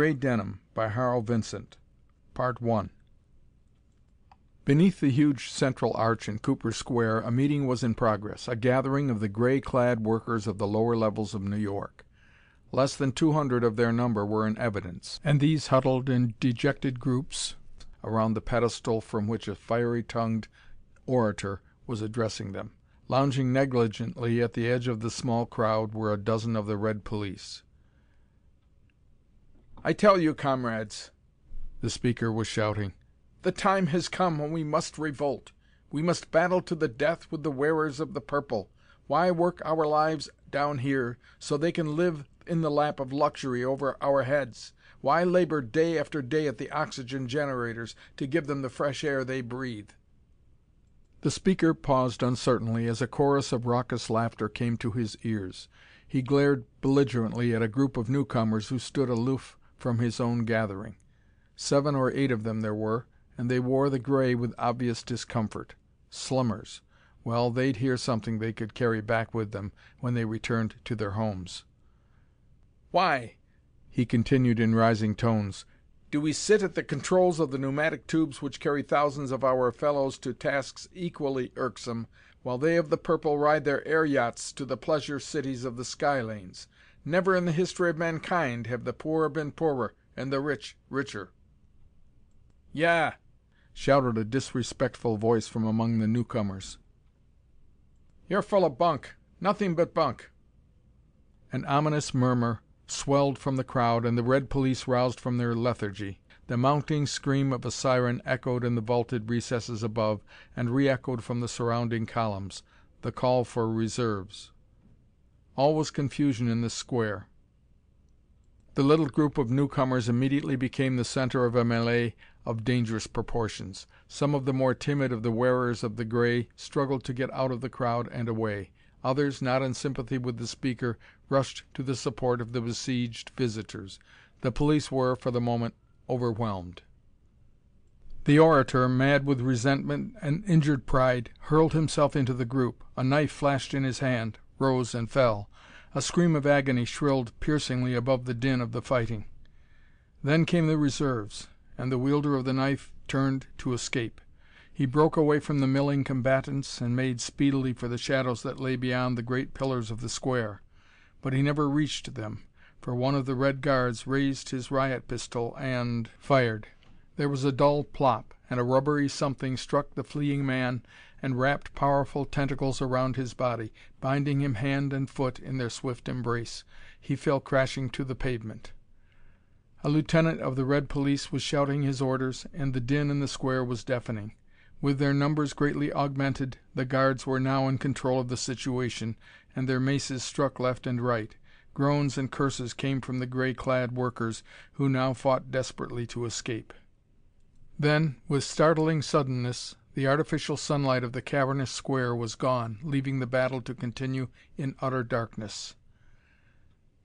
Grey Denim by Harl Vincent Part 1 Beneath the huge central arch in Cooper Square a meeting was in progress, a gathering of the gray clad workers of the lower levels of New York. Less than two hundred of their number were in evidence, and these huddled in dejected groups around the pedestal from which a fiery tongued orator was addressing them. Lounging negligently at the edge of the small crowd were a dozen of the red police. "I tell you, comrades," the speaker was shouting, "the time has come when we must revolt. We must battle to the death with the wearers of the purple. Why work our lives down here so they can live in the lap of luxury over our heads? Why labor day after day at the oxygen generators to give them the fresh air they breathe?" The speaker paused uncertainly as a chorus of raucous laughter came to his ears. He glared belligerently at a group of newcomers who stood aloof from his own gathering. Seven or eight of them there were, and they wore the gray with obvious discomfort. Slummers! Well, they'd hear something they could carry back with them when they returned to their homes. "Why," he continued in rising tones, "do we sit at the controls of the pneumatic tubes which carry thousands of our fellows to tasks equally irksome, while they of the purple ride their air yachts to the pleasure cities of the sky lanes? Never in the history of mankind have the poor been poorer and the rich richer." "Yah!" shouted a disrespectful voice from among the newcomers. "You're full of bunk nothing but bunk." An ominous murmur swelled from the crowd and the red police roused from their lethargy. The mounting scream of a siren echoed in the vaulted recesses above and re echoed from the surrounding columns the call for reserves. All was confusion in the square. The little group of newcomers immediately became the center of a mêlée of dangerous proportions. Some of the more timid of the wearers of the gray struggled to get out of the crowd and away. Others, not in sympathy with the speaker, rushed to the support of the besieged visitors. The police were, for the moment, overwhelmed. The orator, mad with resentment and injured pride, hurled himself into the group. A knife flashed in his hand, rose and fell. A scream of agony shrilled piercingly above the din of the fighting. Then came the reserves, and the wielder of the knife turned to escape. He broke away from the milling combatants and made speedily for the shadows that lay beyond the great pillars of the square. But he never reached them, for one of the red guards raised his riot pistol and fired. There was a dull plop, and a rubbery something struck the fleeing man and wrapped powerful tentacles around his body, binding him hand and foot in their swift embrace. He fell crashing to the pavement. A lieutenant of the red police was shouting his orders, and the din in the square was deafening. With their numbers greatly augmented, the guards were now in control of the situation, and their maces struck left and right. Groans and curses came from the gray clad workers, who now fought desperately to escape. Then, with startling suddenness, the artificial sunlight of the cavernous square was gone, leaving the battle to continue in utter darkness.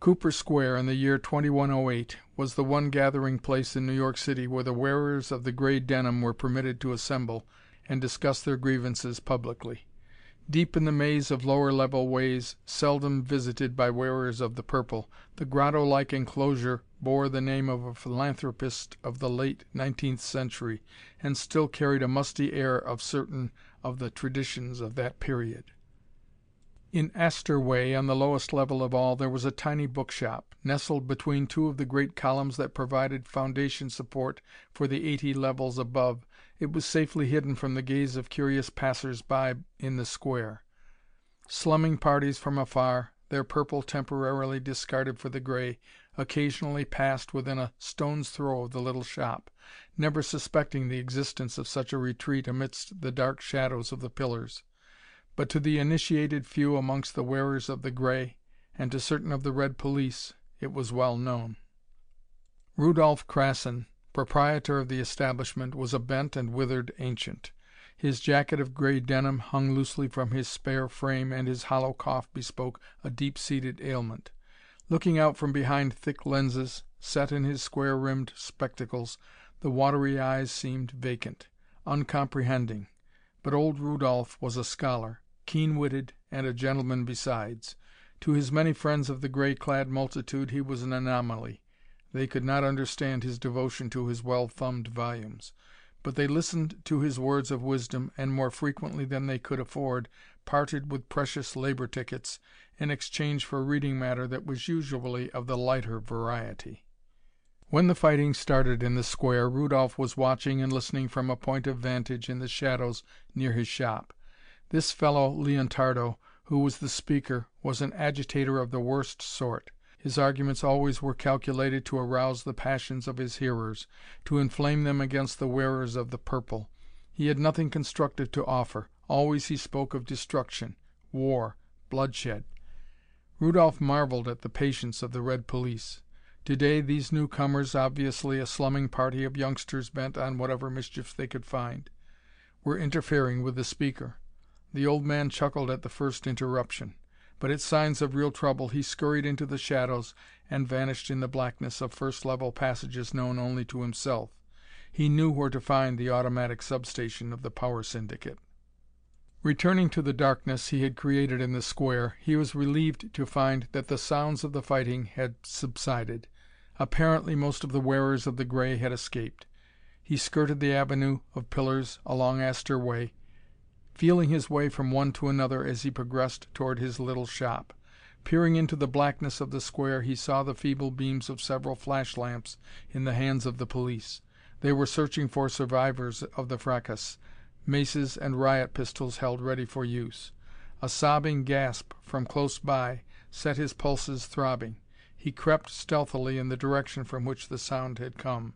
Cooper Square, in the year 2108, was the one gathering place in New York City where the wearers of the gray denim were permitted to assemble and discuss their grievances publicly. Deep in the maze of lower level ways, seldom visited by wearers of the purple, the grotto like enclosure bore the name of a philanthropist of the late nineteenth century, and still carried a musty air of certain of the traditions of that period. In Astor Way, on the lowest level of all, there was a tiny bookshop, nestled between two of the great columns that provided foundation support for the eighty levels above. It was safely hidden from the gaze of curious passers by in the square. Slumming parties from afar, their purple temporarily discarded for the gray, occasionally passed within a stone's throw of the little shop, never suspecting the existence of such a retreat amidst the dark shadows of the pillars. But to the initiated few amongst the wearers of the gray, and to certain of the red police, it was well known. Rudolph Krassin, proprietor of the establishment, was a bent and withered ancient. His jacket of gray denim hung loosely from his spare frame and his hollow cough bespoke a deep seated ailment. Looking out from behind thick lenses, set in his square rimmed spectacles, the watery eyes seemed vacant, uncomprehending. But old Rudolph was a scholar, keen witted and a gentleman besides. To his many friends of the gray clad multitude he was an anomaly. They could not understand his devotion to his well thumbed volumes but they listened to his words of wisdom and, more frequently than they could afford, parted with precious labor tickets in exchange for reading matter that was usually of the lighter variety. When the fighting started in the Square, Rudolph was watching and listening from a point of vantage in the shadows near his shop. This fellow Leontardo, who was the speaker, was an agitator of the worst sort. His arguments always were calculated to arouse the passions of his hearers, to inflame them against the wearers of the purple. He had nothing constructive to offer. Always he spoke of destruction, war, bloodshed. Rudolph marveled at the patience of the red police. Today these newcomers, obviously a slumming party of youngsters bent on whatever mischief they could find, were interfering with the speaker. The old man chuckled at the first interruption. But at signs of real trouble he scurried into the shadows and vanished in the blackness of first level passages known only to himself. He knew where to find the automatic substation of the power syndicate. Returning to the darkness he had created in the Square, he was relieved to find that the sounds of the fighting had subsided. Apparently most of the wearers of the gray had escaped. He skirted the avenue of pillars along Astor Way feeling his way from one to another as he progressed toward his little shop. Peering into the blackness of the Square he saw the feeble beams of several flash lamps in the hands of the police. They were searching for survivors of the fracas, maces and riot pistols held ready for use. A sobbing gasp from close by set his pulses throbbing. He crept stealthily in the direction from which the sound had come.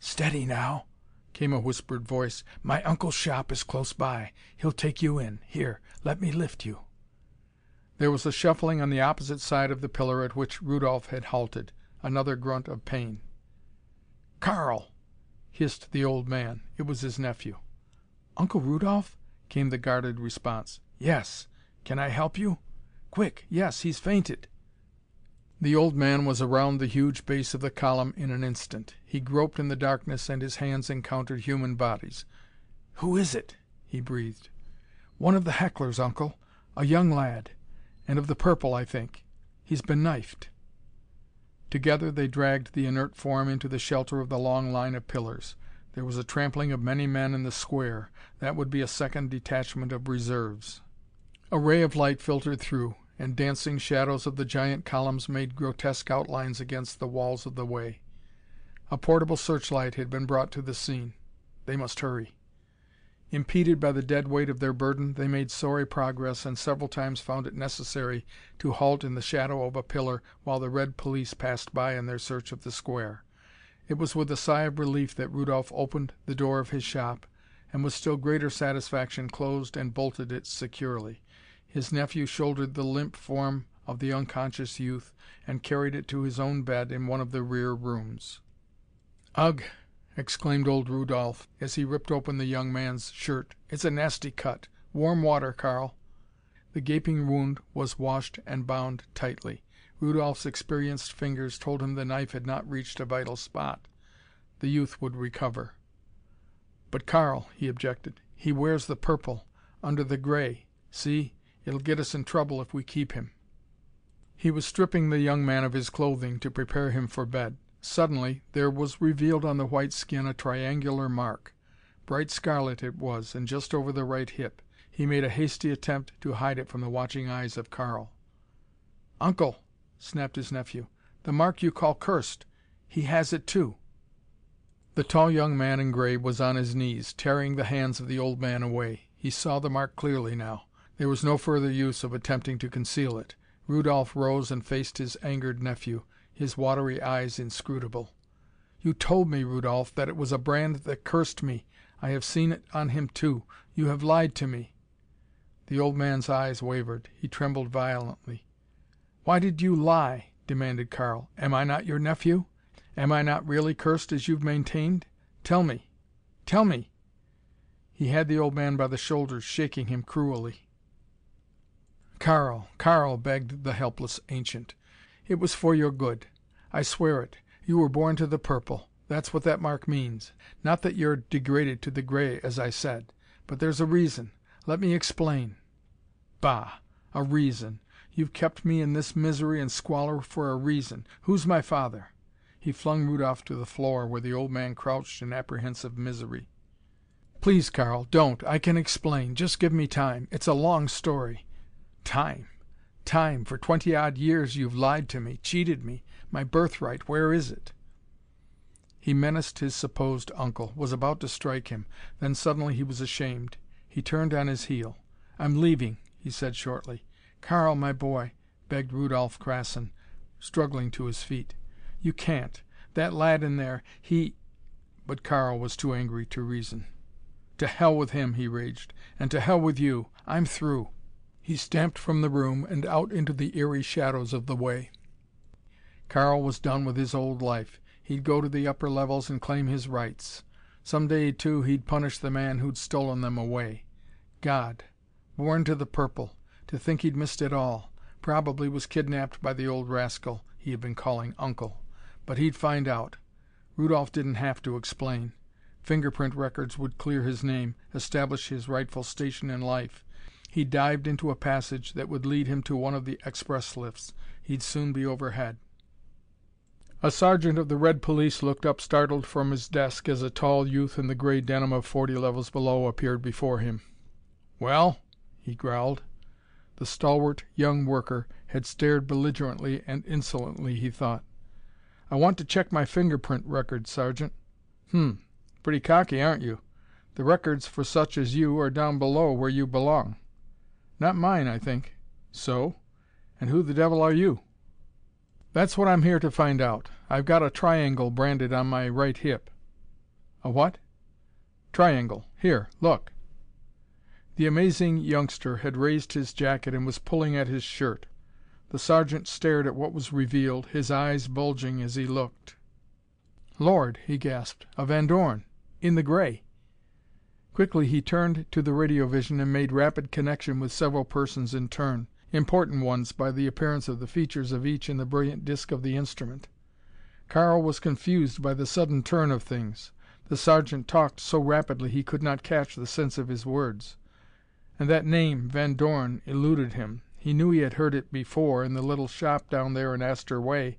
"Steady, now!" Came a whispered voice. "My uncle's shop is close by. He'll take you in. Here, let me lift you." There was a shuffling on the opposite side of the pillar at which Rudolph had halted. Another grunt of pain. "Karl!" hissed the old man. It was his nephew. "Uncle Rudolph?" came the guarded response. "Yes. Can I help you?" "Quick! Yes, he's fainted." The old man was around the huge base of the column in an instant. He groped in the darkness and his hands encountered human bodies. "Who is it?" he breathed. "One of the hecklers, Uncle. A young lad. And of the purple, I think. He's been knifed." Together they dragged the inert form into the shelter of the long line of pillars. There was a trampling of many men in the square. That would be a second detachment of reserves. A ray of light filtered through and dancing shadows of the giant columns made grotesque outlines against the walls of the way. A portable searchlight had been brought to the scene. They must hurry. Impeded by the dead weight of their burden, they made sorry progress and several times found it necessary to halt in the shadow of a pillar while the red police passed by in their search of the square. It was with a sigh of relief that Rudolph opened the door of his shop and with still greater satisfaction closed and bolted it securely. His nephew shouldered the limp form of the unconscious youth and carried it to his own bed in one of the rear rooms. "Ugh!" exclaimed old Rudolph, as he ripped open the young man's shirt. "It's a nasty cut. Warm water, Karl." The gaping wound was washed and bound tightly. Rudolph's experienced fingers told him the knife had not reached a vital spot. The youth would recover. "But Karl," he objected, "he wears the purple under the gray. See? It'll get us in trouble if we keep him." He was stripping the young man of his clothing to prepare him for bed. Suddenly there was revealed on the white skin a triangular mark. Bright scarlet it was, and just over the right hip. He made a hasty attempt to hide it from the watching eyes of Karl. "Uncle!" snapped his nephew. "The mark you call cursed! He has it, too!" The tall young man in gray was on his knees, tearing the hands of the old man away. He saw the mark clearly now. There was no further use of attempting to conceal it. Rudolph rose and faced his angered nephew, his watery eyes inscrutable. "You told me, Rudolph, that it was a brand that cursed me. I have seen it on him, too. You have lied to me." The old man's eyes wavered. He trembled violently. "Why did you lie?" demanded Karl. "Am I not your nephew? Am I not really cursed as you've maintained? Tell me tell me!" He had the old man by the shoulders, shaking him cruelly. "Karl Karl!" begged the helpless ancient. "It was for your good. I swear it. You were born to the purple. That's what that mark means. Not that you're degraded to the gray, as I said. But there's a reason. Let me explain." "Bah! A reason! You've kept me in this misery and squalor for a reason. Who's my father?" He flung Rudolph to the floor where the old man crouched in apprehensive misery. "Please, Karl, don't. I can explain. Just give me time. It's a long story." "Time! Time! For twenty odd years you've lied to me, cheated me. My birthright, where is it?" He menaced his supposed uncle, was about to strike him. Then suddenly he was ashamed. He turned on his heel. "I'm leaving," he said shortly. "Karl, my boy," begged Rudolph Krassin, struggling to his feet. "You can't. That lad in there, he " But Karl was too angry to reason. "To hell with him!" he raged. "And to hell with you! I'm through." He stamped from the room and out into the eery shadows of the way. Karl was done with his old life. He'd go to the upper levels and claim his rights. Some day, too, he'd punish the man who'd stolen them away. God! Born to the purple! To think he'd missed it all! Probably was kidnapped by the old rascal he had been calling Uncle. But he'd find out. Rudolph didn't have to explain. Fingerprint records would clear his name, establish his rightful station in life. He dived into a passage that would lead him to one of the express lifts. He'd soon be overhead. A sergeant of the red police looked up startled from his desk as a tall youth in the gray denim of forty levels below appeared before him. "Well?" he growled. The stalwart young worker had stared belligerently and insolently, he thought. "I want to check my fingerprint record, Sergeant." "Hum! Pretty cocky, aren't you? The records for such as you are down below where you belong." "Not mine, I think." "So? And who the devil are you?" "That's what I'm here to find out. I've got a triangle branded on my right hip." "A what?" "Triangle. Here, look." The amazing youngster had raised his jacket and was pulling at his shirt. The sergeant stared at what was revealed, his eyes bulging as he looked. "Lord!" he gasped. "A Van Dorn! In the gray!" Quickly he turned to the radiovision and made rapid connection with several persons in turn important ones by the appearance of the features of each in the brilliant disc of the instrument. Karl was confused by the sudden turn of things. The sergeant talked so rapidly he could not catch the sense of his words. And that name, Van Dorn, eluded him. He knew he had heard it before, in the little shop down there in Astor Way,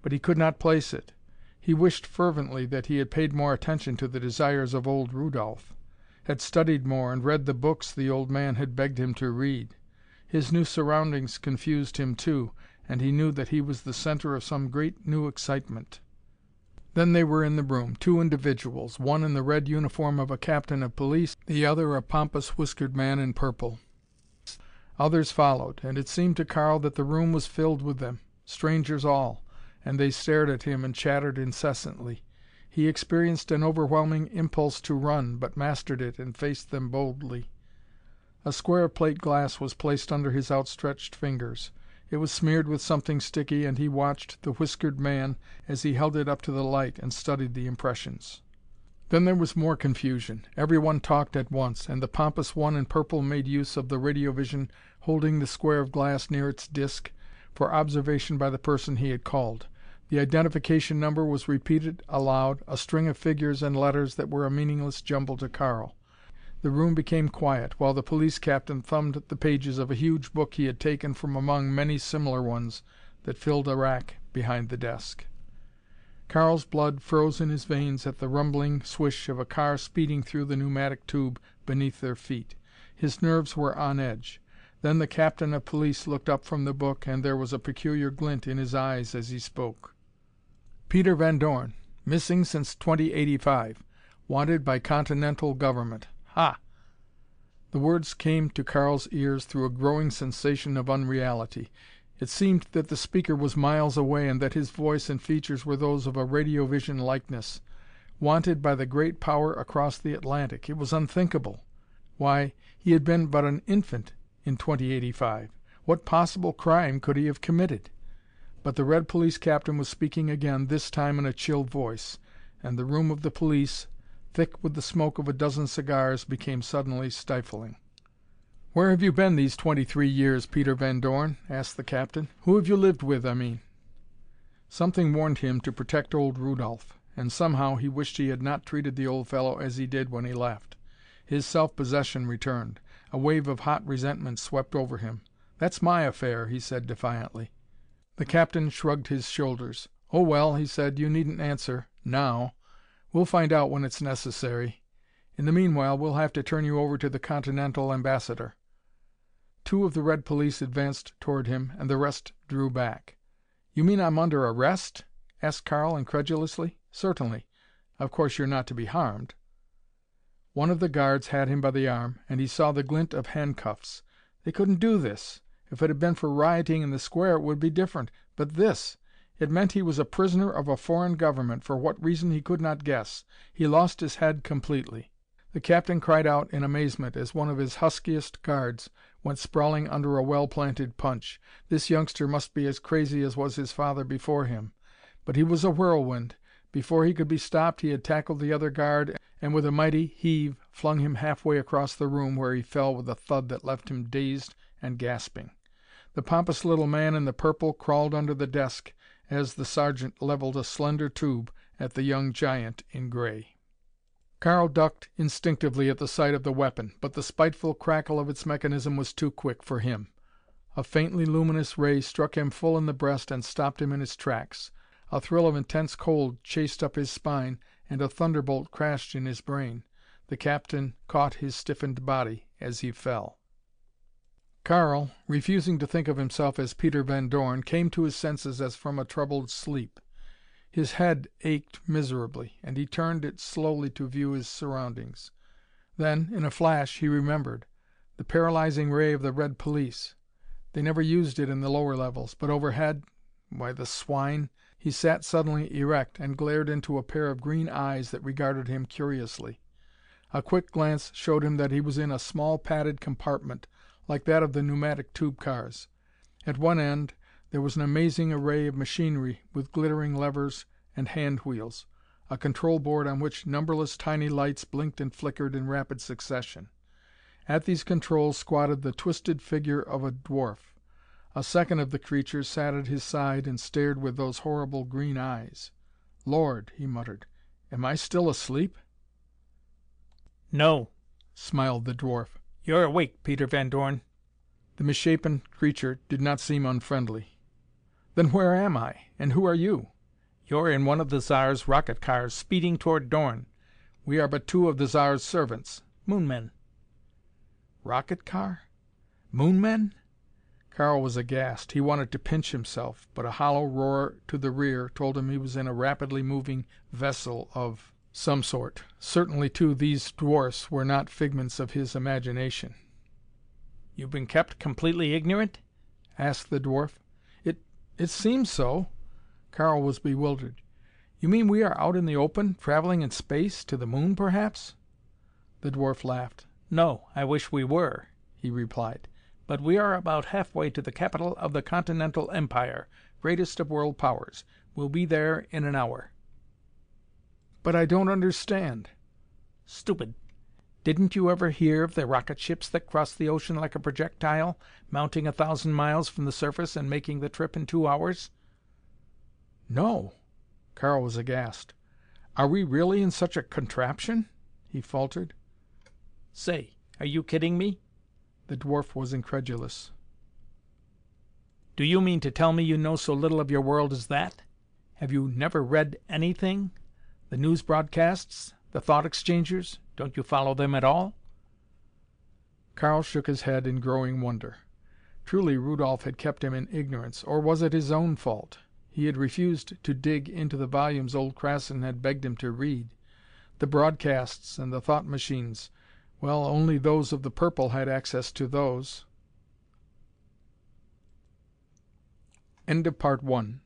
but he could not place it. He wished fervently that he had paid more attention to the desires of old Rudolph; had studied more and read the books the old man had begged him to read. His new surroundings confused him, too, and he knew that he was the center of some great new excitement. Then they were in the room, two individuals, one in the red uniform of a captain of police, the other a pompous whiskered man in purple. Others followed, and it seemed to Karl that the room was filled with them, strangers all, and they stared at him and chattered incessantly. He experienced an overwhelming impulse to run, but mastered it and faced them boldly. A square of plate glass was placed under his outstretched fingers. It was smeared with something sticky and he watched the whiskered man as he held it up to the light and studied the impressions. Then there was more confusion. Everyone talked at once, and the pompous one in purple made use of the radiovision holding the square of glass near its disc for observation by the person he had called. The identification number was repeated aloud, a string of figures and letters that were a meaningless jumble to Karl. The room became quiet, while the police captain thumbed the pages of a huge book he had taken from among many similar ones that filled a rack behind the desk. Karl's blood froze in his veins at the rumbling swish of a car speeding through the pneumatic tube beneath their feet. His nerves were on edge. Then the captain of police looked up from the book and there was a peculiar glint in his eyes as he spoke. "Peter Van Dorn missing since 2085 wanted by Continental Government Ha!" The words came to Karl's ears through a growing sensation of unreality. It seemed that the speaker was miles away and that his voice and features were those of a radiovision likeness. Wanted by the great power across the Atlantic! It was unthinkable! Why, he had been but an infant in 2085! What possible crime could he have committed? But the red police captain was speaking again, this time in a chill voice, and the room of the police, thick with the smoke of a dozen cigars, became suddenly stifling. "Where have you been these twenty three years, Peter Van Dorn?" asked the captain. "Who have you lived with, I mean?" Something warned him to protect old Rudolph, and somehow he wished he had not treated the old fellow as he did when he left. His self possession returned. A wave of hot resentment swept over him. "That's my affair," he said defiantly. The captain shrugged his shoulders. "Oh, well," he said, "you needn't answer now. We'll find out when it's necessary. In the meanwhile we'll have to turn you over to the Continental Ambassador." Two of the red police advanced toward him and the rest drew back. "You mean I'm under arrest?" asked Karl incredulously. "Certainly. Of course you're not to be harmed." One of the guards had him by the arm, and he saw the glint of handcuffs. They couldn't do this! If it had been for rioting in the Square it would be different. But this! It meant he was a prisoner of a foreign government, for what reason he could not guess. He lost his head completely. The captain cried out in amazement as one of his huskiest guards went sprawling under a well planted punch. This youngster must be as crazy as was his father before him. But he was a whirlwind. Before he could be stopped he had tackled the other guard and with a mighty heave flung him halfway across the room where he fell with a thud that left him dazed and gasping. The pompous little man in the purple crawled under the desk as the sergeant levelled a slender tube at the young giant in gray. Karl ducked instinctively at the sight of the weapon, but the spiteful crackle of its mechanism was too quick for him. A faintly luminous ray struck him full in the breast and stopped him in his tracks. A thrill of intense cold chased up his spine and a thunderbolt crashed in his brain. The captain caught his stiffened body as he fell. Karl, refusing to think of himself as Peter Van Dorn, came to his senses as from a troubled sleep. His head ached miserably, and he turned it slowly to view his surroundings. Then, in a flash, he remembered. The paralyzing ray of the red police. They never used it in the lower levels, but overhead why, the swine! He sat suddenly erect and glared into a pair of green eyes that regarded him curiously. A quick glance showed him that he was in a small padded compartment like that of the pneumatic tube cars. At one end there was an amazing array of machinery with glittering levers and hand wheels, a control board on which numberless tiny lights blinked and flickered in rapid succession. At these controls squatted the twisted figure of a dwarf. A second of the creatures sat at his side and stared with those horrible green eyes. "Lord!" he muttered. "Am I still asleep?" "No," smiled the dwarf. "You're awake, Peter Van Dorn." The misshapen creature did not seem unfriendly. "Then where am I? And who are you?" "You're in one of the Zar's rocket cars, speeding toward Dorn. We are but two of the Zar's servants Moon men." "Rocket car? Moon men?" Karl was aghast. He wanted to pinch himself, but a hollow roar to the rear told him he was in a rapidly moving vessel of some sort. Certainly, too, these dwarfs were not figments of his imagination. "You've been kept completely ignorant?" asked the dwarf. "It it seems so." Karl was bewildered. "You mean we are out in the open, traveling in space to the moon, perhaps?" The dwarf laughed. "No, I wish we were," he replied. "But we are about halfway to the capital of the Continental Empire, greatest of world powers. We'll be there in an hour." "But I don't understand." "Stupid. Didn't you ever hear of the rocket ships that cross the ocean like a projectile, mounting a thousand miles from the surface and making the trip in two hours?" "No." Karl was aghast. "Are we really in such a contraption?" he faltered. "Say, are you kidding me?" The dwarf was incredulous. "Do you mean to tell me you know so little of your world as that? Have you never read anything? The news broadcasts? The thought exchangers? Don't you follow them at all?" Karl shook his head in growing wonder. Truly Rudolph had kept him in ignorance, or was it his own fault? He had refused to dig into the volumes old Krassin had begged him to read. The broadcasts and the thought machines well, only those of the purple had access to those. End of Part One.